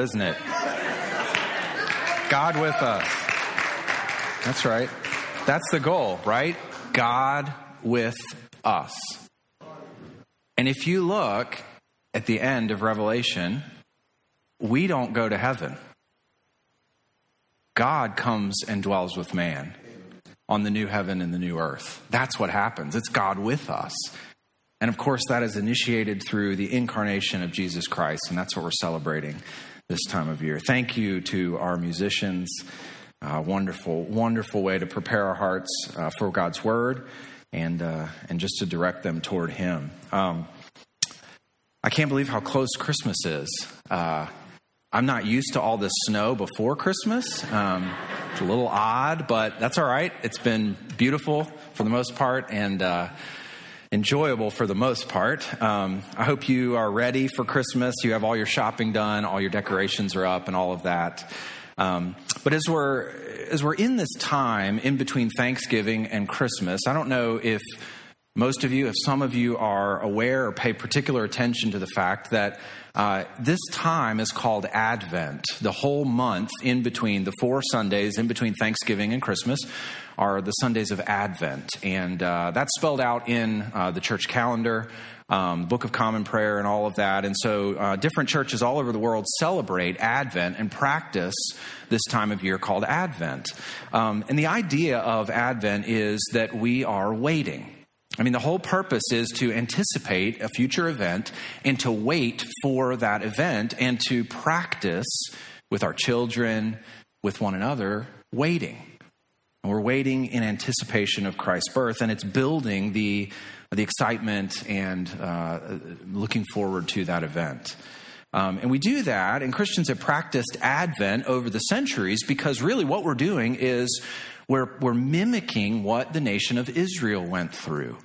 isn't it? God with us. That's right. That's the goal, right? God with us. And if you look at the end of Revelation, we don't go to heaven. God comes and dwells with man on the new heaven and the new earth. That's what happens. It's God with us. And of course, that is initiated through the incarnation of Jesus Christ, and that's what we're celebrating this time of year. Thank you to our musicians. Uh, wonderful, wonderful way to prepare our hearts uh, for God's word and uh, and just to direct them toward Him. Um, I can't believe how close Christmas is. Uh, I'm not used to all this snow before Christmas. Um, it's a little odd, but that's all right. It's been beautiful for the most part, and uh, enjoyable for the most part. Um, I hope you are ready for Christmas. You have all your shopping done, all your decorations are up, and all of that. Um, but as we're as we're in this time in between Thanksgiving and Christmas, I don't know if most of you, if some of you are aware or pay particular attention to the fact that uh, this time is called Advent. The whole month in between the four Sundays in between Thanksgiving and Christmas are the Sundays of Advent. And uh, that's spelled out in uh, the church calendar, um, Book of Common Prayer, and all of that. And so uh, different churches all over the world celebrate Advent and practice this time of year called Advent. Um, and the idea of Advent is that we are waiting. I mean, the whole purpose is to anticipate a future event and to wait for that event and to practice with our children, with one another, waiting. And we're waiting in anticipation of Christ's birth, and it's building the, the excitement and uh, looking forward to that event. Um, and we do that, and Christians have practiced Advent over the centuries because really what we're doing is we're, we're mimicking what the nation of Israel went through.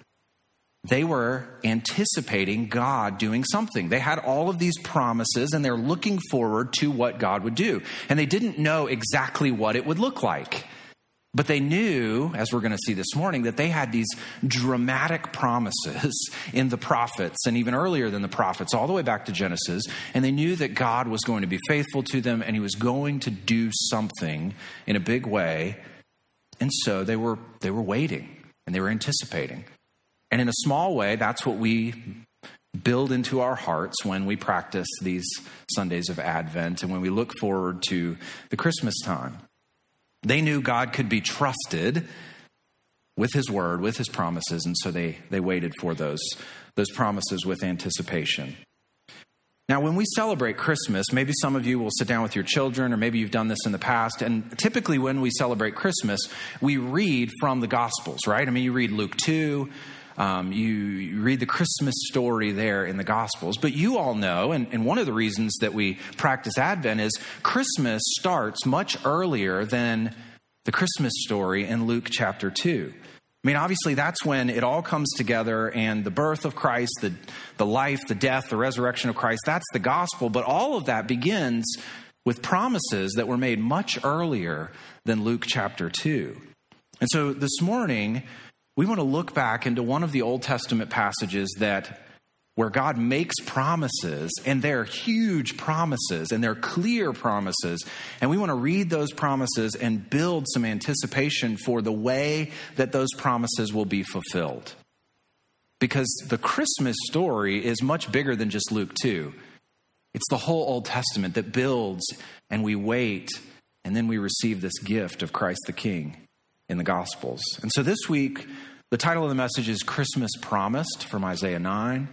They were anticipating God doing something. They had all of these promises and they're looking forward to what God would do. And they didn't know exactly what it would look like. But they knew, as we're going to see this morning, that they had these dramatic promises in the prophets and even earlier than the prophets, all the way back to Genesis. And they knew that God was going to be faithful to them and he was going to do something in a big way. And so they were, they were waiting and they were anticipating. And in a small way, that's what we build into our hearts when we practice these Sundays of Advent and when we look forward to the Christmas time. They knew God could be trusted with his word, with his promises, and so they, they waited for those, those promises with anticipation. Now, when we celebrate Christmas, maybe some of you will sit down with your children, or maybe you've done this in the past. And typically, when we celebrate Christmas, we read from the Gospels, right? I mean, you read Luke 2, um, you, read the Christmas story there in the Gospels. But you all know, and, and one of the reasons that we practice Advent is Christmas starts much earlier than the Christmas story in Luke chapter 2. I mean, obviously, that's when it all comes together and the birth of Christ, the, the life, the death, the resurrection of Christ, that's the gospel. But all of that begins with promises that were made much earlier than Luke chapter 2. And so this morning, we want to look back into one of the Old Testament passages that where God makes promises, and they're huge promises, and they're clear promises. And we want to read those promises and build some anticipation for the way that those promises will be fulfilled. Because the Christmas story is much bigger than just Luke 2. It's the whole Old Testament that builds, and we wait, and then we receive this gift of Christ the King in the Gospels. And so this week, the title of the message is Christmas Promised from Isaiah 9.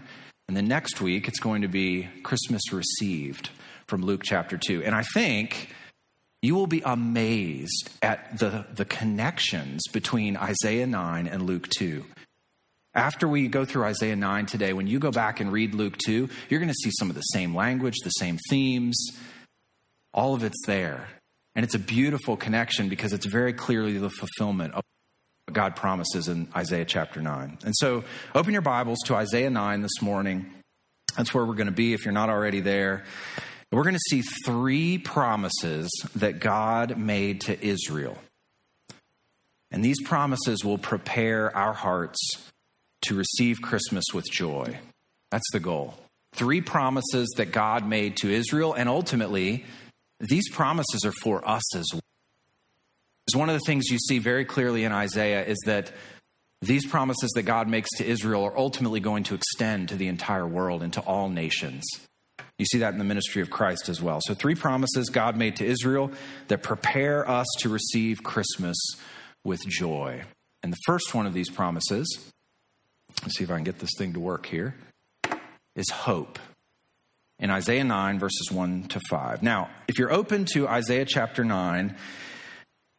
And then next week, it's going to be Christmas Received from Luke chapter 2. And I think you will be amazed at the, the connections between Isaiah 9 and Luke 2. After we go through Isaiah 9 today, when you go back and read Luke 2, you're going to see some of the same language, the same themes. All of it's there. And it's a beautiful connection because it's very clearly the fulfillment of what God promises in Isaiah chapter 9. And so open your Bibles to Isaiah 9 this morning. That's where we're going to be if you're not already there. We're going to see three promises that God made to Israel. And these promises will prepare our hearts to receive Christmas with joy. That's the goal. Three promises that God made to Israel, and ultimately, these promises are for us as well. One of the things you see very clearly in Isaiah is that these promises that God makes to Israel are ultimately going to extend to the entire world and to all nations. You see that in the ministry of Christ as well. So, three promises God made to Israel that prepare us to receive Christmas with joy. And the first one of these promises, let's see if I can get this thing to work here, is hope. In Isaiah 9, verses 1 to 5. Now, if you're open to Isaiah chapter 9,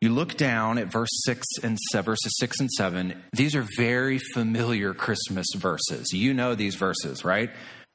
you look down at verse 6 and 7, verses 6 and 7. These are very familiar Christmas verses. You know these verses, right?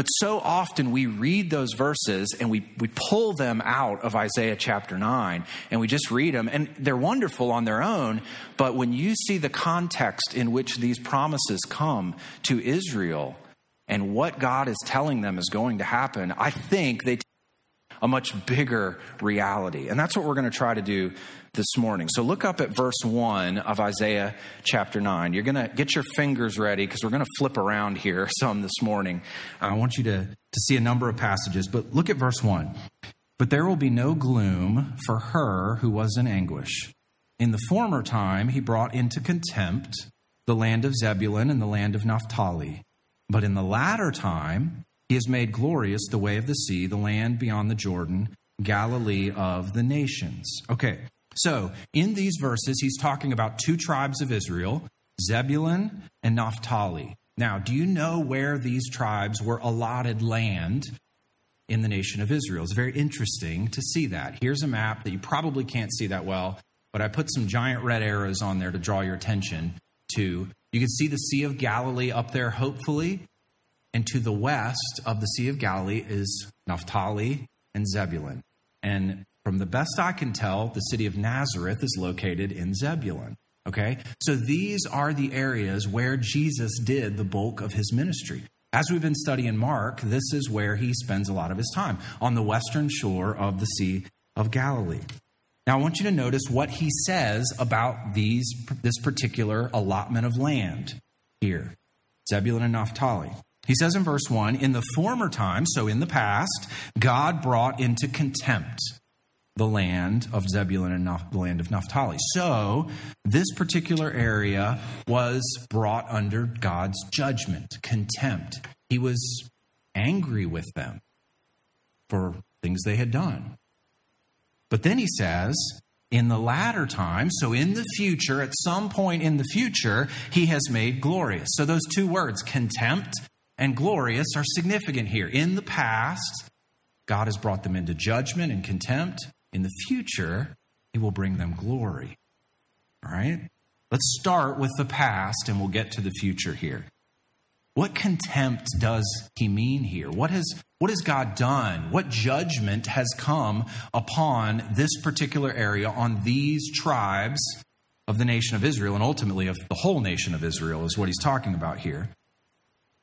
But so often we read those verses and we, we pull them out of Isaiah chapter 9 and we just read them, and they're wonderful on their own. But when you see the context in which these promises come to Israel and what God is telling them is going to happen, I think they a much bigger reality. And that's what we're going to try to do this morning. So look up at verse 1 of Isaiah chapter 9. You're going to get your fingers ready because we're going to flip around here some this morning. I want you to, to see a number of passages, but look at verse 1. But there will be no gloom for her who was in anguish. In the former time, he brought into contempt the land of Zebulun and the land of Naphtali. But in the latter time, he has made glorious the way of the sea, the land beyond the Jordan, Galilee of the nations. Okay, so in these verses, he's talking about two tribes of Israel, Zebulun and Naphtali. Now, do you know where these tribes were allotted land in the nation of Israel? It's very interesting to see that. Here's a map that you probably can't see that well, but I put some giant red arrows on there to draw your attention to. You can see the Sea of Galilee up there, hopefully. And to the west of the Sea of Galilee is Naphtali and Zebulun. And from the best I can tell, the city of Nazareth is located in Zebulun. Okay? So these are the areas where Jesus did the bulk of his ministry. As we've been studying Mark, this is where he spends a lot of his time, on the western shore of the Sea of Galilee. Now, I want you to notice what he says about these, this particular allotment of land here Zebulun and Naphtali. He says in verse 1 In the former time, so in the past, God brought into contempt the land of Zebulun and the land of Naphtali. So, this particular area was brought under God's judgment, contempt. He was angry with them for things they had done. But then he says, in the latter time, so in the future, at some point in the future, he has made glorious. So those two words, contempt and glorious are significant here. In the past, God has brought them into judgment and contempt. In the future, He will bring them glory. All right? Let's start with the past and we'll get to the future here. What contempt does he mean here? What has, what has God done? What judgment has come upon this particular area, on these tribes of the nation of Israel, and ultimately of the whole nation of Israel, is what he's talking about here.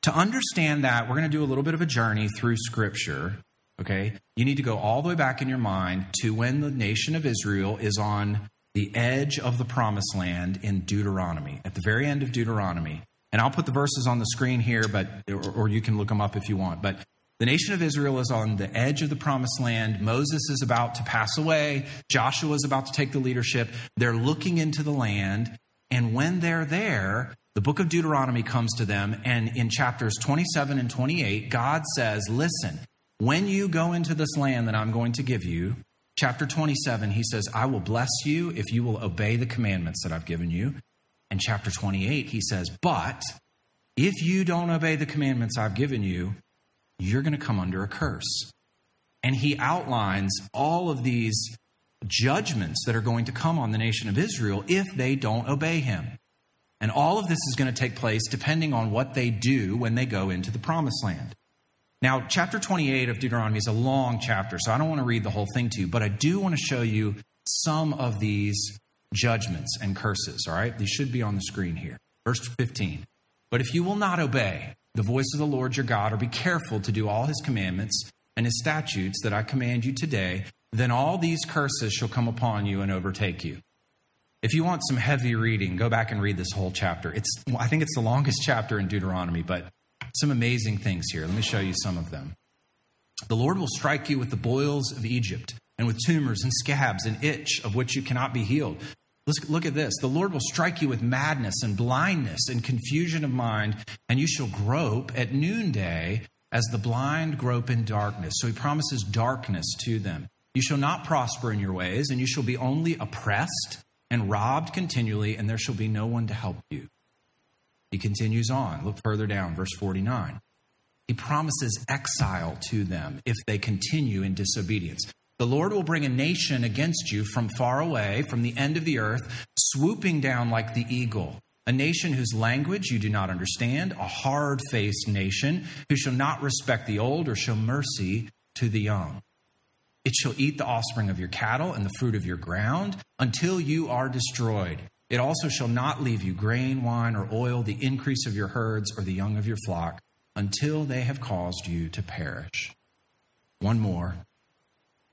To understand that, we're going to do a little bit of a journey through Scripture. Okay? You need to go all the way back in your mind to when the nation of Israel is on the edge of the promised land in Deuteronomy, at the very end of Deuteronomy. And I'll put the verses on the screen here, but or, or you can look them up if you want. But the nation of Israel is on the edge of the promised land. Moses is about to pass away. Joshua is about to take the leadership. They're looking into the land. And when they're there, the book of Deuteronomy comes to them, and in chapters 27 and 28, God says, Listen, when you go into this land that I'm going to give you, chapter 27, he says, I will bless you if you will obey the commandments that I've given you. And chapter 28, he says, But if you don't obey the commandments I've given you, you're going to come under a curse. And he outlines all of these judgments that are going to come on the nation of Israel if they don't obey him. And all of this is going to take place depending on what they do when they go into the promised land. Now, chapter 28 of Deuteronomy is a long chapter, so I don't want to read the whole thing to you, but I do want to show you some of these judgments and curses, all right? These should be on the screen here. Verse 15. But if you will not obey the voice of the Lord your God, or be careful to do all his commandments and his statutes that I command you today, then all these curses shall come upon you and overtake you. If you want some heavy reading, go back and read this whole chapter. It's I think it's the longest chapter in Deuteronomy, but some amazing things here. Let me show you some of them. The Lord will strike you with the boils of Egypt, and with tumors and scabs and itch of which you cannot be healed. Let's look at this. The Lord will strike you with madness and blindness and confusion of mind, and you shall grope at noonday as the blind grope in darkness. So he promises darkness to them. You shall not prosper in your ways, and you shall be only oppressed and robbed continually, and there shall be no one to help you. He continues on. Look further down, verse 49. He promises exile to them if they continue in disobedience. The Lord will bring a nation against you from far away, from the end of the earth, swooping down like the eagle. A nation whose language you do not understand, a hard faced nation who shall not respect the old or show mercy to the young. It shall eat the offspring of your cattle and the fruit of your ground until you are destroyed. It also shall not leave you grain, wine, or oil, the increase of your herds, or the young of your flock, until they have caused you to perish. One more,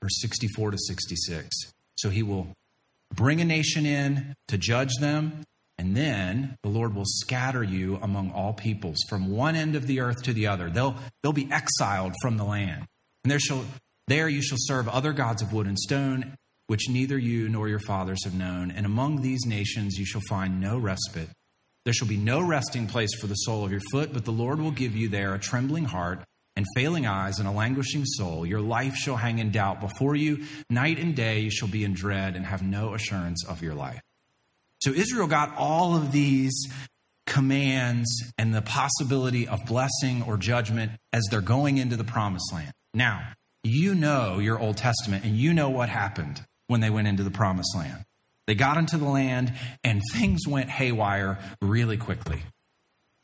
verse 64 to 66. So he will bring a nation in to judge them, and then the Lord will scatter you among all peoples from one end of the earth to the other. They'll, they'll be exiled from the land. And there, shall, there you shall serve other gods of wood and stone which neither you nor your fathers have known, and among these nations you shall find no respite. There shall be no resting place for the sole of your foot, but the Lord will give you there a trembling heart and failing eyes and a languishing soul. Your life shall hang in doubt before you. Night and day you shall be in dread and have no assurance of your life. So Israel got all of these commands and the possibility of blessing or judgment as they're going into the promised land. Now, you know your Old Testament and you know what happened when they went into the promised land. They got into the land and things went haywire really quickly.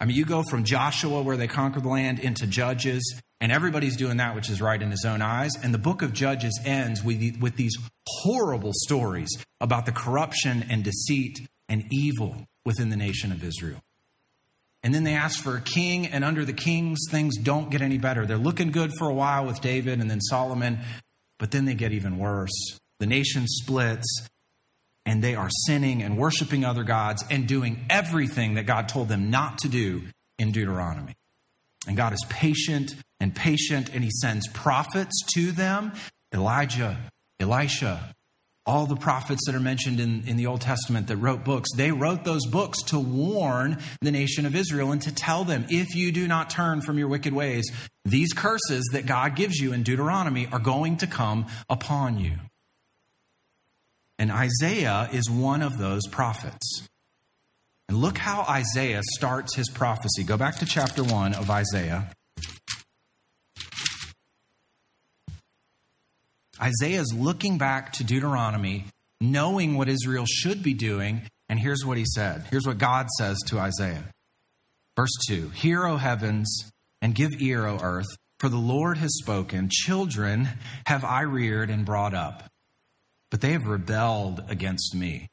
I mean, you go from Joshua, where they conquered the land, into Judges, and everybody's doing that which is right in his own eyes. And the book of Judges ends with, with these horrible stories about the corruption and deceit and evil within the nation of Israel. And then they ask for a king, and under the kings, things don't get any better. They're looking good for a while with David and then Solomon, but then they get even worse. The nation splits, and they are sinning and worshiping other gods and doing everything that God told them not to do in Deuteronomy. And God is patient and patient, and He sends prophets to them Elijah, Elisha, all the prophets that are mentioned in, in the Old Testament that wrote books, they wrote those books to warn the nation of Israel and to tell them if you do not turn from your wicked ways, these curses that God gives you in Deuteronomy are going to come upon you. And Isaiah is one of those prophets. And look how Isaiah starts his prophecy. Go back to chapter 1 of Isaiah. Isaiah is looking back to Deuteronomy, knowing what Israel should be doing. And here's what he said. Here's what God says to Isaiah. Verse 2 Hear, O heavens, and give ear, O earth, for the Lord has spoken. Children have I reared and brought up but they have rebelled against me.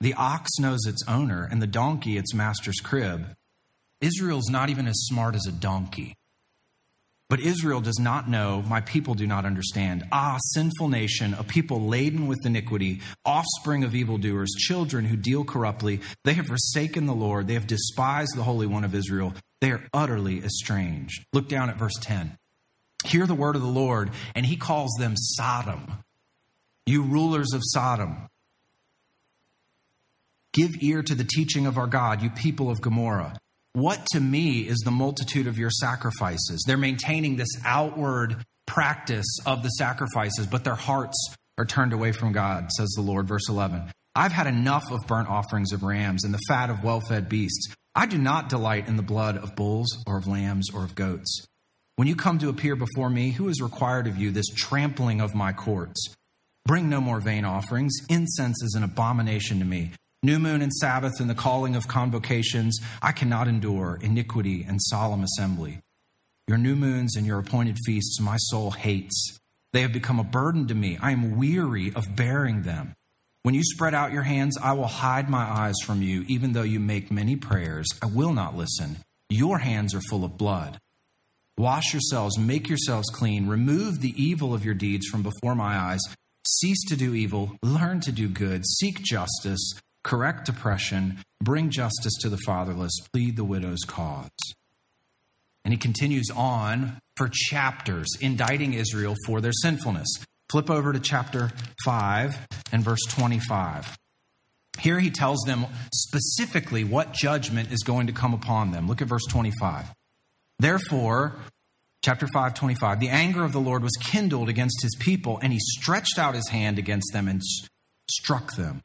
The ox knows its owner, and the donkey its master's crib. Israel's not even as smart as a donkey. But Israel does not know, my people do not understand. Ah, sinful nation, a people laden with iniquity, offspring of evildoers, children who deal corruptly. They have forsaken the Lord, they have despised the Holy One of Israel. They are utterly estranged. Look down at verse 10. Hear the word of the Lord, and he calls them Sodom you rulers of Sodom. Give ear to the teaching of our God, you people of Gomorrah. What to me is the multitude of your sacrifices? They're maintaining this outward practice of the sacrifices, but their hearts are turned away from God, says the Lord. Verse 11 I've had enough of burnt offerings of rams and the fat of well fed beasts. I do not delight in the blood of bulls or of lambs or of goats. When you come to appear before me, who is required of you this trampling of my courts? Bring no more vain offerings. Incense is an abomination to me. New moon and Sabbath and the calling of convocations, I cannot endure iniquity and solemn assembly. Your new moons and your appointed feasts my soul hates. They have become a burden to me. I am weary of bearing them. When you spread out your hands, I will hide my eyes from you. Even though you make many prayers, I will not listen. Your hands are full of blood. Wash yourselves, make yourselves clean, remove the evil of your deeds from before my eyes. Cease to do evil, learn to do good, seek justice, correct oppression, bring justice to the fatherless, plead the widow's cause. And he continues on for chapters, indicting Israel for their sinfulness. Flip over to chapter 5 and verse 25. Here he tells them specifically what judgment is going to come upon them. Look at verse 25. Therefore, chapter 5, 25, the anger of the Lord was kindled against his people, and he stretched out his hand against them and struck them.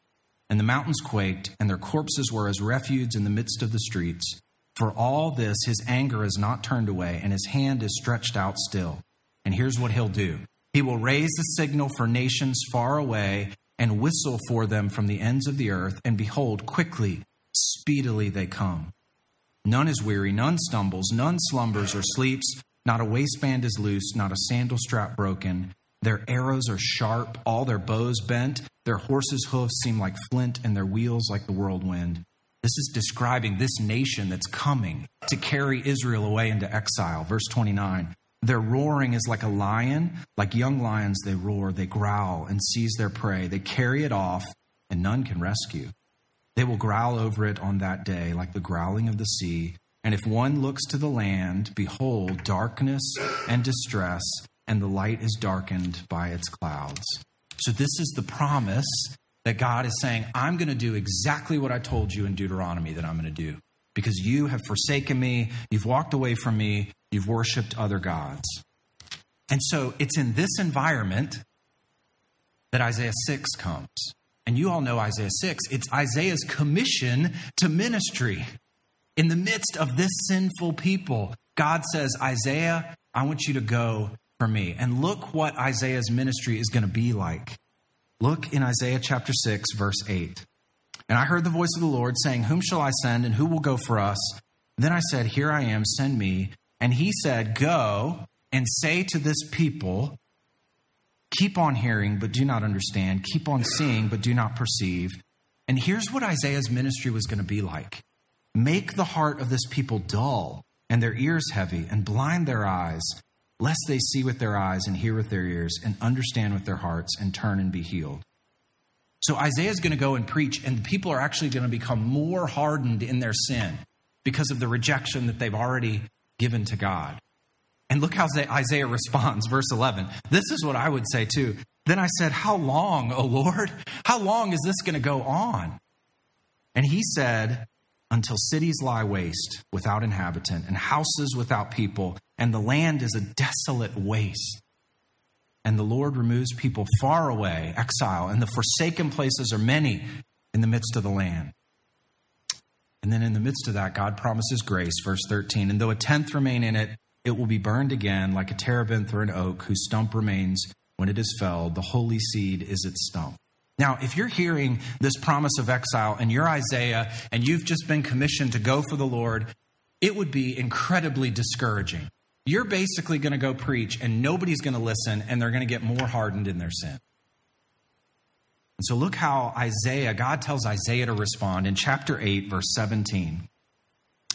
And the mountains quaked, and their corpses were as refuse in the midst of the streets. For all this, his anger is not turned away, and his hand is stretched out still. And here's what he'll do He will raise the signal for nations far away and whistle for them from the ends of the earth. And behold, quickly, speedily they come. None is weary, none stumbles, none slumbers or sleeps. Not a waistband is loose, not a sandal strap broken. Their arrows are sharp, all their bows bent. Their horses' hoofs seem like flint, and their wheels like the whirlwind. This is describing this nation that's coming to carry Israel away into exile. Verse 29. Their roaring is like a lion. Like young lions, they roar, they growl and seize their prey. They carry it off, and none can rescue. They will growl over it on that day, like the growling of the sea. And if one looks to the land, behold, darkness and distress, and the light is darkened by its clouds. So, this is the promise that God is saying, I'm going to do exactly what I told you in Deuteronomy that I'm going to do because you have forsaken me, you've walked away from me, you've worshiped other gods. And so it's in this environment that Isaiah 6 comes. And you all know Isaiah 6. It's Isaiah's commission to ministry. In the midst of this sinful people, God says, Isaiah, I want you to go for me. And look what Isaiah's ministry is going to be like. Look in Isaiah chapter 6, verse 8. And I heard the voice of the Lord saying, Whom shall I send, and who will go for us? Then I said, Here I am, send me. And he said, Go and say to this people, Keep on hearing, but do not understand. Keep on seeing, but do not perceive. And here's what Isaiah's ministry was going to be like Make the heart of this people dull, and their ears heavy, and blind their eyes lest they see with their eyes and hear with their ears and understand with their hearts and turn and be healed. So Isaiah is going to go and preach, and the people are actually going to become more hardened in their sin because of the rejection that they've already given to God. And look how Isaiah responds, verse 11. This is what I would say too. Then I said, How long, O Lord? How long is this going to go on? And he said, Until cities lie waste without inhabitant, and houses without people, and the land is a desolate waste. And the Lord removes people far away, exile, and the forsaken places are many in the midst of the land. And then in the midst of that, God promises grace, verse 13. And though a tenth remain in it, it will be burned again like a terebinth or an oak whose stump remains when it is felled. The holy seed is its stump. Now, if you're hearing this promise of exile and you're Isaiah and you've just been commissioned to go for the Lord, it would be incredibly discouraging you're basically going to go preach and nobody's going to listen and they're going to get more hardened in their sin. And so look how Isaiah, God tells Isaiah to respond in chapter 8, verse 17.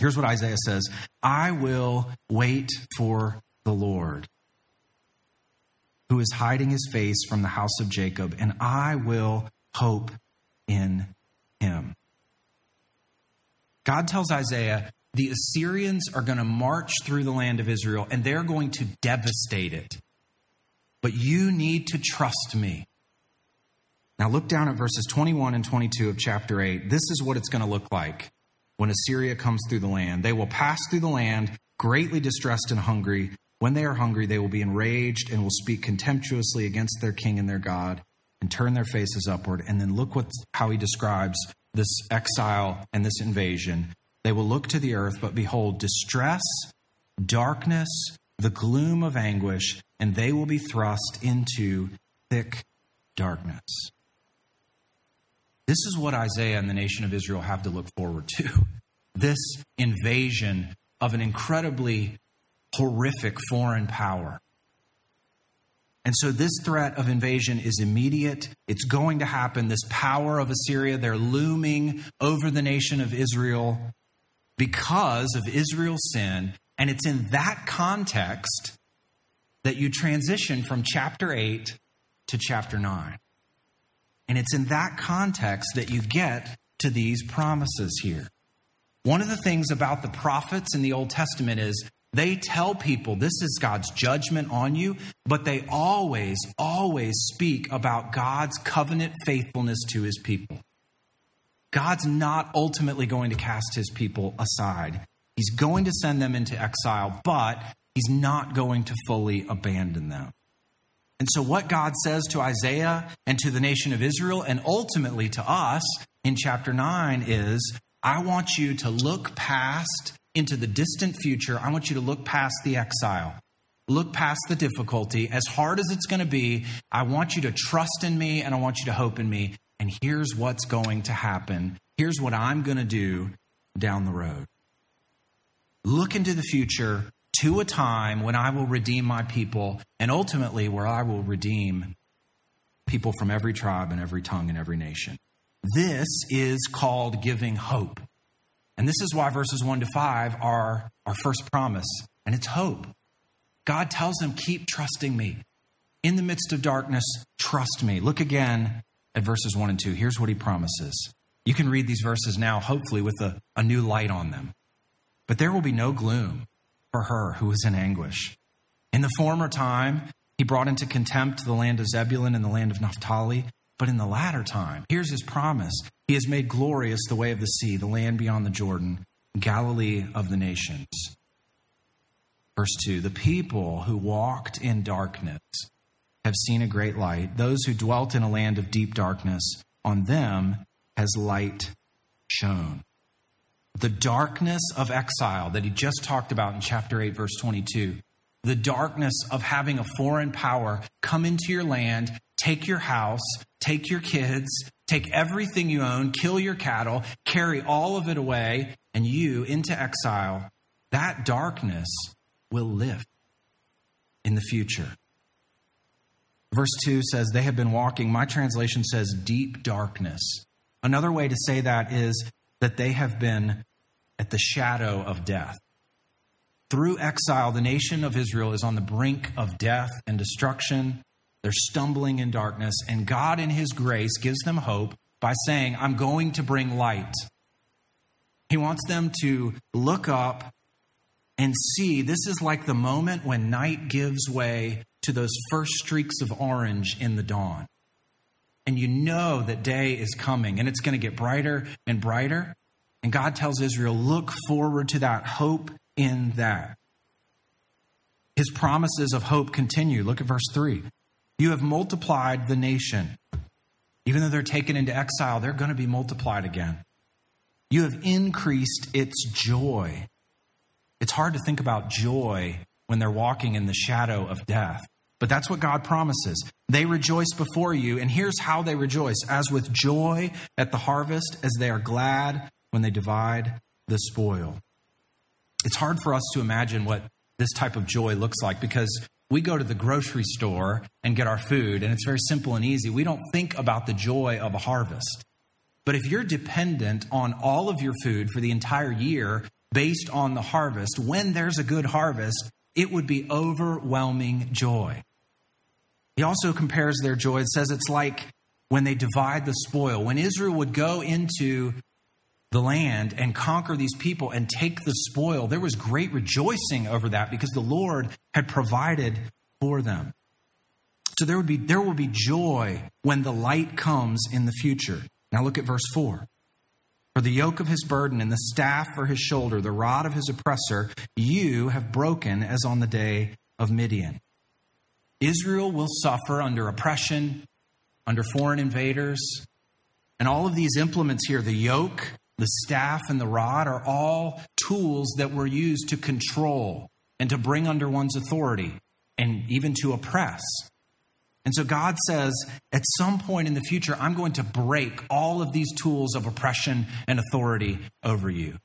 Here's what Isaiah says I will wait for the Lord, who is hiding his face from the house of Jacob, and I will hope in him. God tells Isaiah, the Assyrians are going to march through the land of Israel and they're going to devastate it. But you need to trust me. Now look down at verses 21 and 22 of chapter 8. This is what it's going to look like when Assyria comes through the land. They will pass through the land greatly distressed and hungry. When they are hungry, they will be enraged and will speak contemptuously against their king and their God and turn their faces upward. And then look what, how he describes this exile and this invasion. They will look to the earth, but behold, distress, darkness, the gloom of anguish, and they will be thrust into thick darkness. This is what Isaiah and the nation of Israel have to look forward to. This invasion of an incredibly horrific foreign power. And so this threat of invasion is immediate. It's going to happen. This power of Assyria, they're looming over the nation of Israel because of Israel's sin. And it's in that context that you transition from chapter 8 to chapter 9. And it's in that context that you get to these promises here. One of the things about the prophets in the Old Testament is they tell people this is God's judgment on you, but they always, always speak about God's covenant faithfulness to his people. God's not ultimately going to cast his people aside. He's going to send them into exile, but he's not going to fully abandon them. And so, what God says to Isaiah and to the nation of Israel, and ultimately to us in chapter 9, is I want you to look past into the distant future. I want you to look past the exile, look past the difficulty. As hard as it's going to be, I want you to trust in me and I want you to hope in me. And here's what's going to happen. Here's what I'm going to do down the road. Look into the future to a time when I will redeem my people and ultimately where I will redeem people from every tribe and every tongue and every nation. This is called giving hope. And this is why verses 1 to 5 are our first promise, and it's hope. God tells them, Keep trusting me. In the midst of darkness, trust me. Look again at verses 1 and 2. Here's what he promises. You can read these verses now, hopefully, with a, a new light on them. But there will be no gloom for her who is in anguish. In the former time, he brought into contempt the land of Zebulun and the land of Naphtali. But in the latter time, here's his promise He has made glorious the way of the sea, the land beyond the Jordan, Galilee of the nations. Verse 2 The people who walked in darkness have seen a great light. Those who dwelt in a land of deep darkness, on them has light shone. The darkness of exile that he just talked about in chapter 8, verse 22 the darkness of having a foreign power come into your land, take your house, take your kids, take everything you own, kill your cattle, carry all of it away, and you into exile, that darkness will lift in the future. Verse 2 says, They have been walking. My translation says deep darkness. Another way to say that is that they have been at the shadow of death. Through exile, the nation of Israel is on the brink of death and destruction. They're stumbling in darkness, and God, in His grace, gives them hope by saying, I'm going to bring light. He wants them to look up and see this is like the moment when night gives way to those first streaks of orange in the dawn. And you know that day is coming and it's going to get brighter and brighter. And God tells Israel, look forward to that hope in that. His promises of hope continue. Look at verse 3. You have multiplied the nation. Even though they're taken into exile, they're going to be multiplied again. You have increased its joy. It's hard to think about joy when they're walking in the shadow of death. But that's what God promises. They rejoice before you, and here's how they rejoice as with joy at the harvest, as they are glad when they divide the spoil. It's hard for us to imagine what this type of joy looks like because we go to the grocery store and get our food, and it's very simple and easy. We don't think about the joy of a harvest. But if you're dependent on all of your food for the entire year based on the harvest, when there's a good harvest, it would be overwhelming joy. He also compares their joy. It says it's like when they divide the spoil. When Israel would go into the land and conquer these people and take the spoil, there was great rejoicing over that because the Lord had provided for them. So there would be there will be joy when the light comes in the future. Now look at verse 4. For the yoke of his burden and the staff for his shoulder, the rod of his oppressor, you have broken as on the day of Midian. Israel will suffer under oppression, under foreign invaders, and all of these implements here the yoke, the staff and the rod are all tools that were used to control and to bring under one's authority and even to oppress. And so God says, at some point in the future, I'm going to break all of these tools of oppression and authority over you.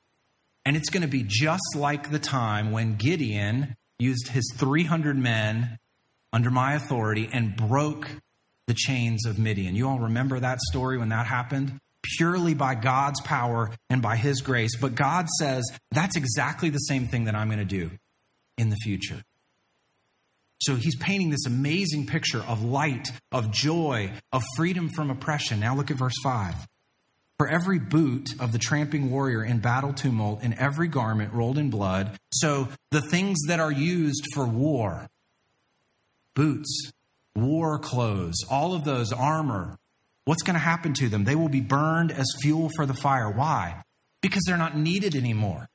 And it's going to be just like the time when Gideon used his 300 men under my authority and broke the chains of Midian. You all remember that story when that happened? Purely by God's power and by his grace. But God says that's exactly the same thing that I'm going to do in the future. So he's painting this amazing picture of light, of joy, of freedom from oppression. Now look at verse 5. For every boot of the tramping warrior in battle tumult, and every garment rolled in blood, so the things that are used for war, boots, war clothes, all of those, armor, what's going to happen to them? They will be burned as fuel for the fire. Why? Because they're not needed anymore.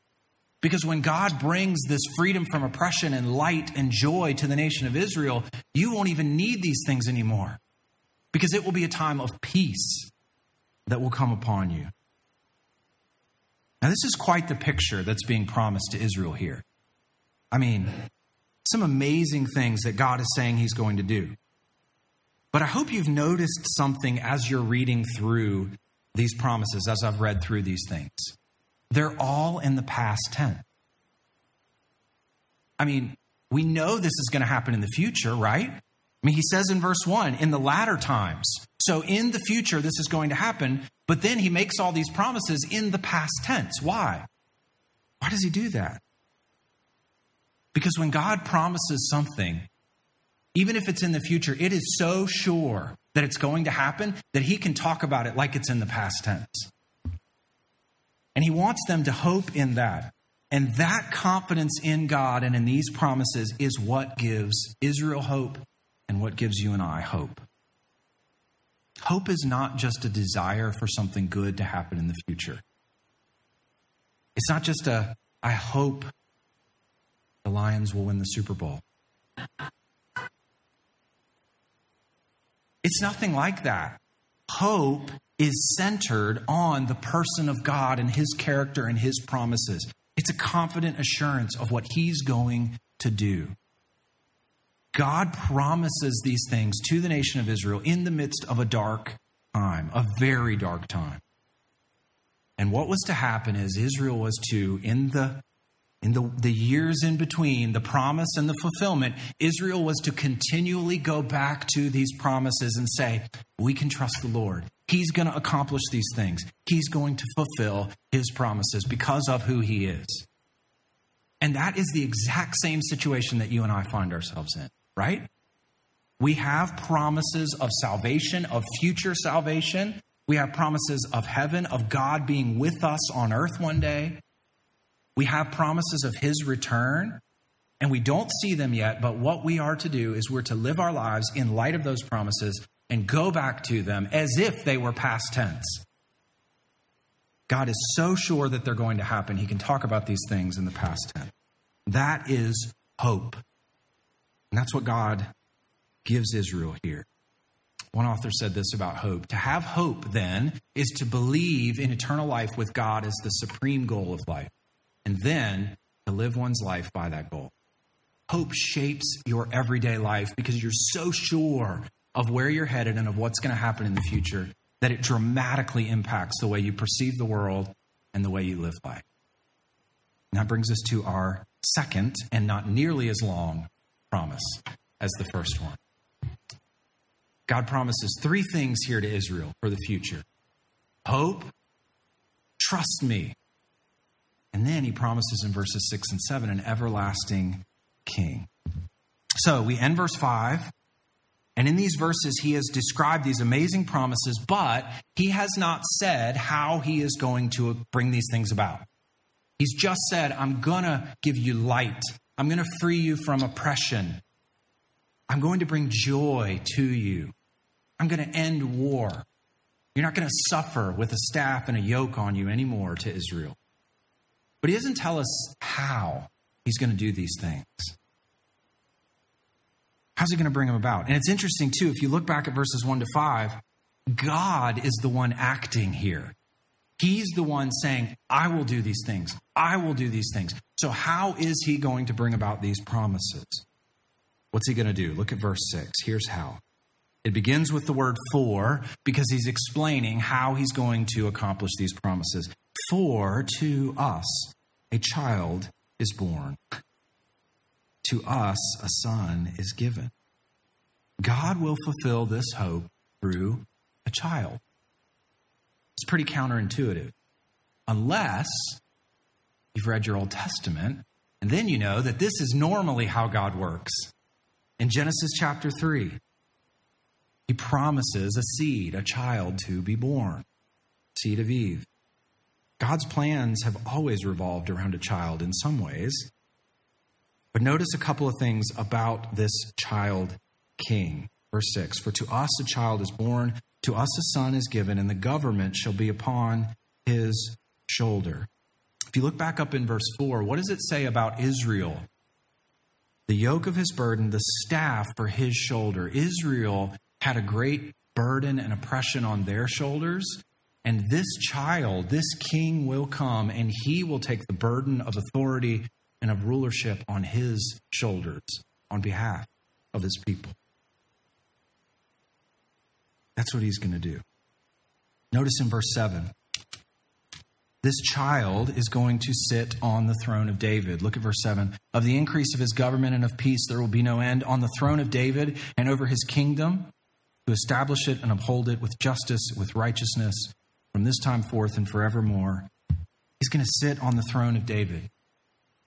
Because when God brings this freedom from oppression and light and joy to the nation of Israel, you won't even need these things anymore. Because it will be a time of peace that will come upon you. Now, this is quite the picture that's being promised to Israel here. I mean, some amazing things that God is saying He's going to do. But I hope you've noticed something as you're reading through these promises, as I've read through these things. They're all in the past tense. I mean, we know this is going to happen in the future, right? I mean, he says in verse 1 in the latter times. So in the future, this is going to happen. But then he makes all these promises in the past tense. Why? Why does he do that? Because when God promises something, even if it's in the future, it is so sure that it's going to happen that he can talk about it like it's in the past tense. And he wants them to hope in that. And that confidence in God and in these promises is what gives Israel hope and what gives you and I hope. Hope is not just a desire for something good to happen in the future. It's not just a, I hope the Lions will win the Super Bowl. It's nothing like that. Hope is centered on the person of God and his character and his promises. It's a confident assurance of what he's going to do. God promises these things to the nation of Israel in the midst of a dark time, a very dark time. And what was to happen is Israel was to, in the in the, the years in between the promise and the fulfillment, Israel was to continually go back to these promises and say, We can trust the Lord. He's going to accomplish these things. He's going to fulfill his promises because of who he is. And that is the exact same situation that you and I find ourselves in, right? We have promises of salvation, of future salvation. We have promises of heaven, of God being with us on earth one day. We have promises of his return, and we don't see them yet, but what we are to do is we're to live our lives in light of those promises and go back to them as if they were past tense. God is so sure that they're going to happen, he can talk about these things in the past tense. That is hope. And that's what God gives Israel here. One author said this about hope. To have hope, then, is to believe in eternal life with God as the supreme goal of life and then to live one's life by that goal. Hope shapes your everyday life because you're so sure of where you're headed and of what's going to happen in the future that it dramatically impacts the way you perceive the world and the way you live life. And that brings us to our second and not nearly as long promise as the first one. God promises three things here to Israel for the future hope, trust me, and then he promises in verses 6 and 7 an everlasting king. So we end verse 5. And in these verses, he has described these amazing promises, but he has not said how he is going to bring these things about. He's just said, I'm going to give you light. I'm going to free you from oppression. I'm going to bring joy to you. I'm going to end war. You're not going to suffer with a staff and a yoke on you anymore to Israel. But he doesn't tell us how he's going to do these things. How's he going to bring them about? And it's interesting, too, if you look back at verses 1 to 5, God is the one acting here. He's the one saying, I will do these things. I will do these things. So, how is he going to bring about these promises? What's he going to do? Look at verse 6. Here's how. It begins with the word for because he's explaining how he's going to accomplish these promises. For to us a child is born. to us a son is given. God will fulfill this hope through a child. It's pretty counterintuitive. Unless you've read your Old Testament, and then you know that this is normally how God works. In Genesis chapter 3, he promises a seed, a child to be born, seed of Eve. God's plans have always revolved around a child in some ways. But notice a couple of things about this child king. Verse 6 For to us a child is born, to us a son is given, and the government shall be upon his shoulder. If you look back up in verse 4, what does it say about Israel? The yoke of his burden, the staff for his shoulder. Israel had a great burden and oppression on their shoulders. And this child, this king will come and he will take the burden of authority and of rulership on his shoulders on behalf of his people. That's what he's going to do. Notice in verse 7 this child is going to sit on the throne of David. Look at verse 7. Of the increase of his government and of peace there will be no end on the throne of David and over his kingdom to establish it and uphold it with justice, with righteousness from this time forth and forevermore. He's going to sit on the throne of David.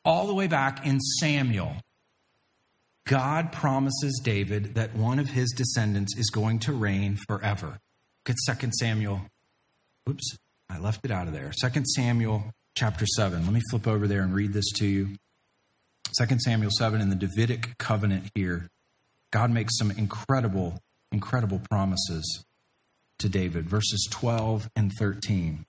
All the way back in Samuel, God promises David that one of his descendants is going to reign forever. Look at 2 Samuel. Oops, I left it out of there. 2 Samuel chapter 7. Let me flip over there and read this to you. 2 Samuel 7 in the Davidic covenant here. God makes some incredible, incredible promises to David. Verses 12 and 13.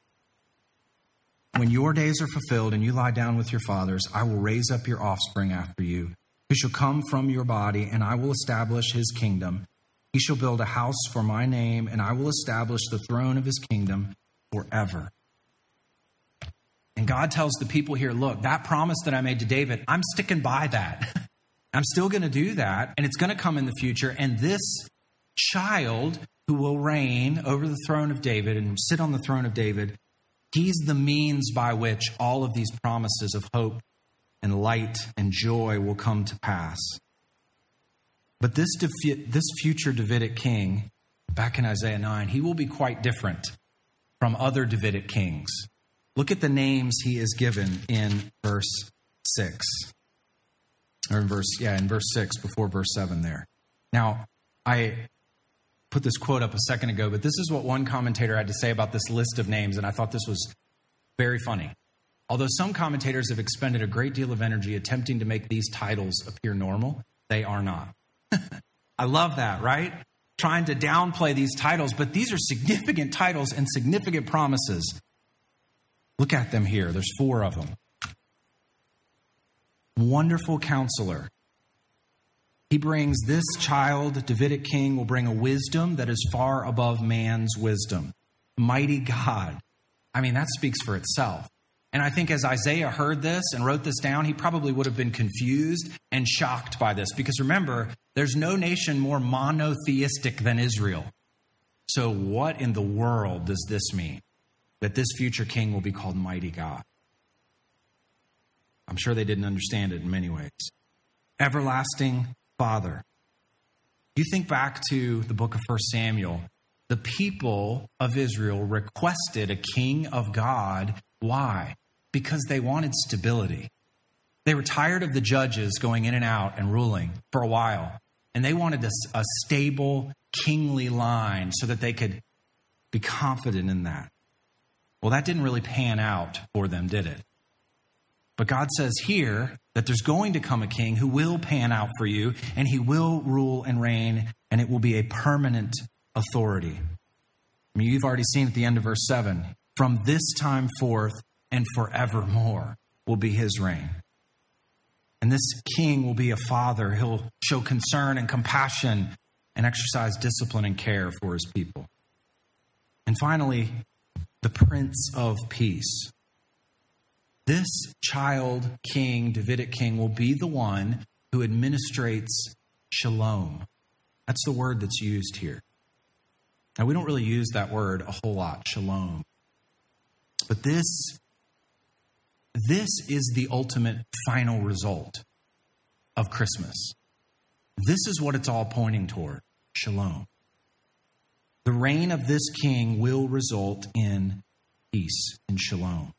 When your days are fulfilled and you lie down with your fathers, I will raise up your offspring after you, who shall come from your body, and I will establish his kingdom. He shall build a house for my name, and I will establish the throne of his kingdom forever. And God tells the people here, look, that promise that I made to David, I'm sticking by that. I'm still going to do that, and it's going to come in the future. And this child who will reign over the throne of David and sit on the throne of David, he's the means by which all of these promises of hope and light and joy will come to pass. But this, defi- this future Davidic king, back in Isaiah 9, he will be quite different from other Davidic kings. Look at the names he is given in verse 6. Or in verse, yeah, in verse 6 before verse 7 there. Now, I put this quote up a second ago, but this is what one commentator had to say about this list of names, and I thought this was very funny. Although some commentators have expended a great deal of energy attempting to make these titles appear normal, they are not. I love that, right? trying to downplay these titles, but these are significant titles and significant promises. Look at them here. There's four of them. Wonderful counselor. He brings this child, Davidic king, will bring a wisdom that is far above man's wisdom. Mighty God. I mean, that speaks for itself. And I think as Isaiah heard this and wrote this down, he probably would have been confused and shocked by this. Because remember, there's no nation more monotheistic than Israel. So, what in the world does this mean? That this future king will be called Mighty God. I'm sure they didn't understand it in many ways. Everlasting Father. You think back to the book of 1 Samuel, the people of Israel requested a king of God. Why? because they wanted stability. They were tired of the judges going in and out and ruling for a while. And they wanted a, a stable, kingly line so that they could be confident in that. Well, that didn't really pan out for them, did it? But God says here that there's going to come a king who will pan out for you, and he will rule and reign, and it will be a permanent authority. I mean, you've already seen at the end of verse 7 from this time forth, and forevermore will be his reign. And this king will be a father. He'll show concern and compassion and exercise discipline and care for his people. And finally, the Prince of Peace. This child king, Davidic king, will be the one who administrates shalom. That's the word that's used here. Now, we don't really use that word a whole lot, shalom. But this this is the ultimate final result. of Christmas. This is what it's all pointing toward shalom. The reign of this king will result in peace and shalom.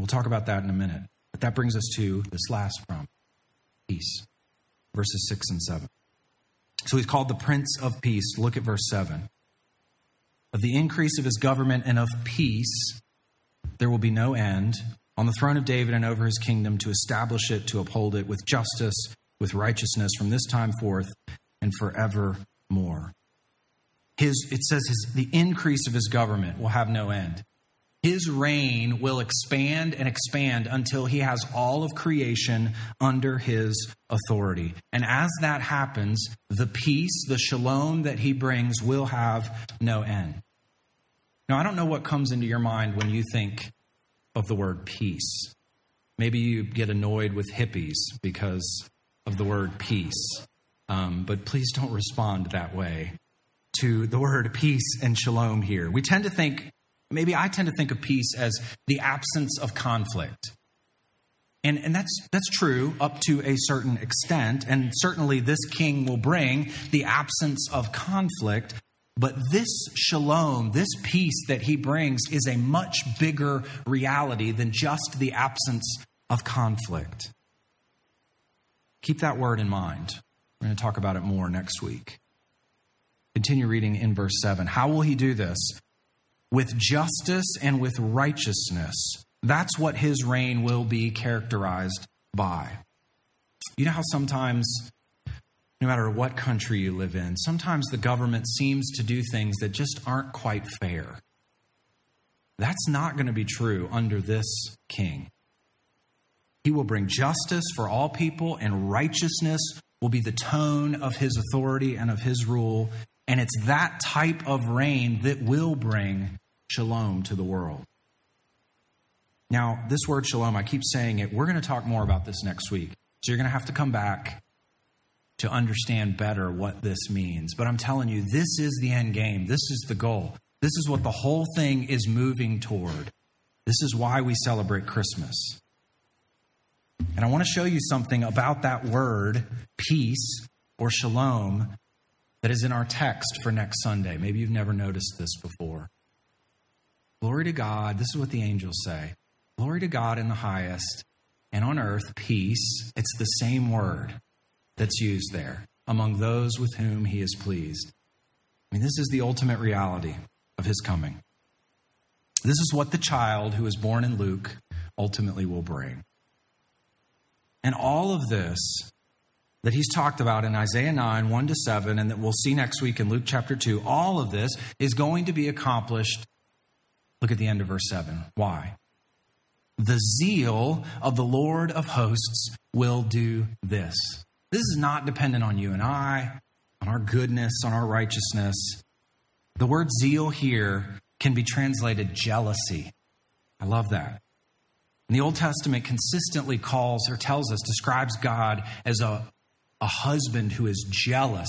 We'll talk about that in a minute. But that brings us to this last promise peace, verses 6 and 7. So he's called the Prince of Peace. Look at verse 7. Of the increase of his government and of peace, there will be no end on the throne of David and over his kingdom to establish it, to uphold it with justice, with righteousness from this time forth and forevermore. His, it says his, the increase of his government will have no end. His reign will expand and expand until he has all of creation under his authority. And as that happens, the peace, the shalom that he brings will have no end. Now, I don't know what comes into your mind when you think of the word peace. Maybe you get annoyed with hippies because of the word peace. Um, but please don't respond that way to the word peace and shalom here. We tend to think Maybe I tend to think of peace as the absence of conflict. And, and that's, that's true up to a certain extent. And certainly this king will bring the absence of conflict. But this shalom, this peace that he brings, is a much bigger reality than just the absence of conflict. Keep that word in mind. We're going to talk about it more next week. Continue reading in verse 7. How will he do this? With justice and with righteousness. That's what his reign will be characterized by. You know how sometimes, no matter what country you live in, sometimes the government seems to do things that just aren't quite fair. That's not going to be true under this king. He will bring justice for all people, and righteousness will be the tone of his authority and of his rule. And it's that type of reign that will bring shalom to the world. Now, this word shalom, I keep saying it. We're going to talk more about this next week. So you're going to have to come back to understand better what this means. But I'm telling you, this is the end game. This is the goal. This is what the whole thing is moving toward. This is why we celebrate Christmas. And I want to show you something about that word, peace or shalom, that is in our text for next Sunday. Maybe you've never noticed this before. Glory to God. This is what the angels say. Glory to God in the highest, and on earth, peace. It's the same word that's used there among those with whom he is pleased. I mean, this is the ultimate reality of his coming. This is what the child who is born in Luke ultimately will bring. And all of this that he's talked about in Isaiah 9, 1 to 7, and that we'll see next week in Luke chapter 2, all of this is going to be accomplished Look at the end of verse 7. Why? The zeal of the Lord of hosts will do this. This is not dependent on you and I, on our goodness, on our righteousness. The word zeal here can be translated jealousy. I love that. And the Old Testament consistently calls or tells us, describes God as a, a husband who is jealous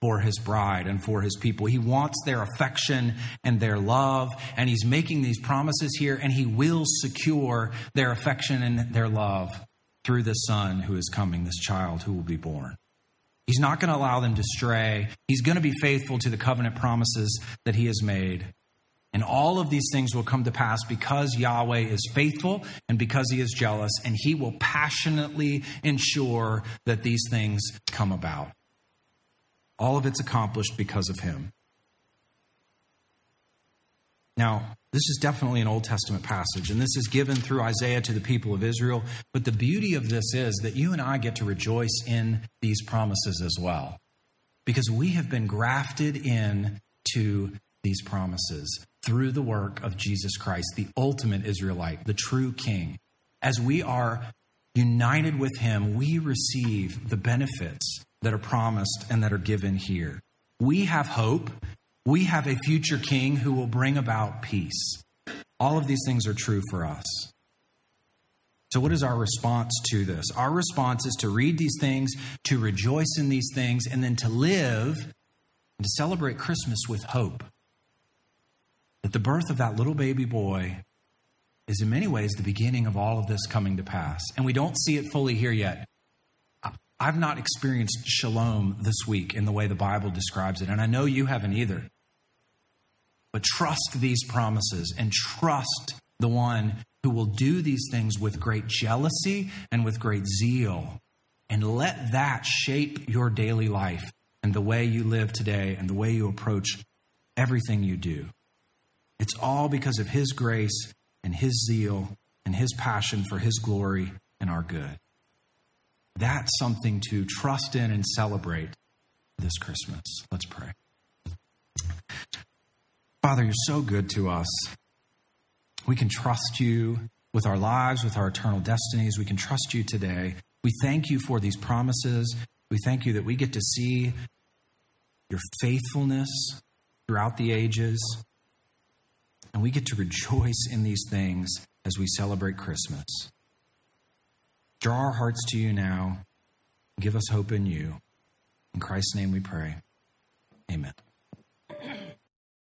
for his bride and for his people. He wants their affection and their love, and he's making these promises here, and he will secure their affection and their love through the son who is coming, this child who will be born. He's not going to allow them to stray. He's going to be faithful to the covenant promises that he has made. And all of these things will come to pass because Yahweh is faithful and because he is jealous, and he will passionately ensure that these things come about. All of it's accomplished because of him. Now, this is definitely an Old Testament passage, and this is given through Isaiah to the people of Israel. But the beauty of this is that you and I get to rejoice in these promises as well, because we have been grafted in to these promises through the work of Jesus Christ, the ultimate Israelite, the true King. As we are united with him, we receive the benefits that are promised and that are given here. We have hope. We have a future king who will bring about peace. All of these things are true for us. So, what is our response to this? Our response is to read these things, to rejoice in these things, and then to live and to celebrate Christmas with hope. That the birth of that little baby boy is in many ways the beginning of all of this coming to pass. And we don't see it fully here yet. I've not experienced shalom this week in the way the Bible describes it, and I know you haven't either. But trust these promises and trust the one who will do these things with great jealousy and with great zeal. And let that shape your daily life and the way you live today and the way you approach everything you do. It's all because of His grace and His zeal and His passion for His glory and our good. That's something to trust in and celebrate this Christmas. Let's pray. Father, you're so good to us. We can trust you with our lives, with our eternal destinies. We can trust you today. We thank you for these promises. We thank you that we get to see your faithfulness throughout the ages. And we get to rejoice in these things as we celebrate Christmas. Draw our hearts to you now. Give us hope in you. In Christ's name we pray. Amen.